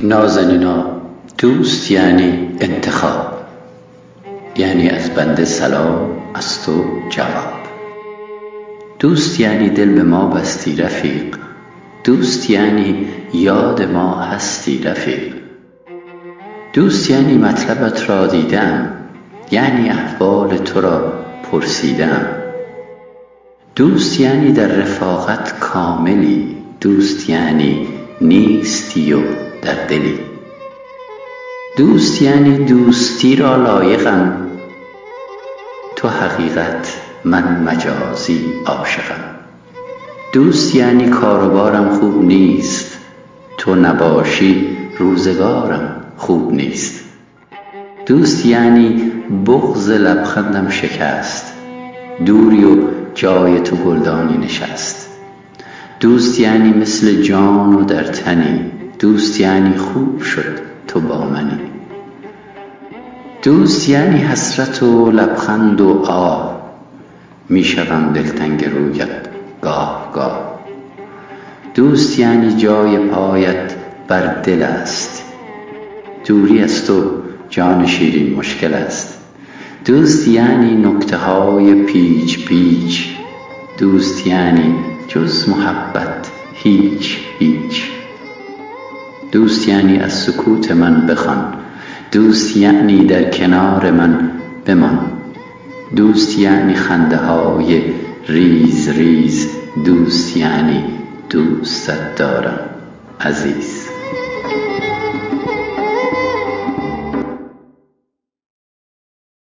نازنینا دوست یعنی انتخاب. یعنی از بنده سلام از تو جواب. دوست یعنی دل به ما بستی رفیق. دوست یعنی یاد ما هستی رفیق. دوست یعنی مطلبت را دیدم. یعنی احوال تو را پرسیدم. دوست یعنی در رفاقت کاملی. دوست یعنی نیستی و در دلی. دوست یعنی دوستی را لایقم. تو حقیقت من مجازی عاشقم. دوست یعنی کار و بارم خوب نیست. تو نباشی روزگارم خوب نیست. دوست یعنی بغض لبخندم شکست. دوری و جای تو گلدانی نشست. دوست یعنی مثل جان و در تنی. دوست یعنی خوب شد تو با منی. دوست یعنی حسرت و لبخند و آه. می شوم دلتنگ رویت گاه گاه. دوست یعنی جای پایت بر دل است. دوری از تو جان شیرین مشکل است. دوست یعنی نکته های پیچ پیچ. دوست یعنی جز محبت هیچ هیچ. دوست یعنی از سکوت من بخوان. دوست یعنی در کنار من بمان. دوست یعنی خنده های ریز ریز. دوست یعنی دوستت دارم عزیز.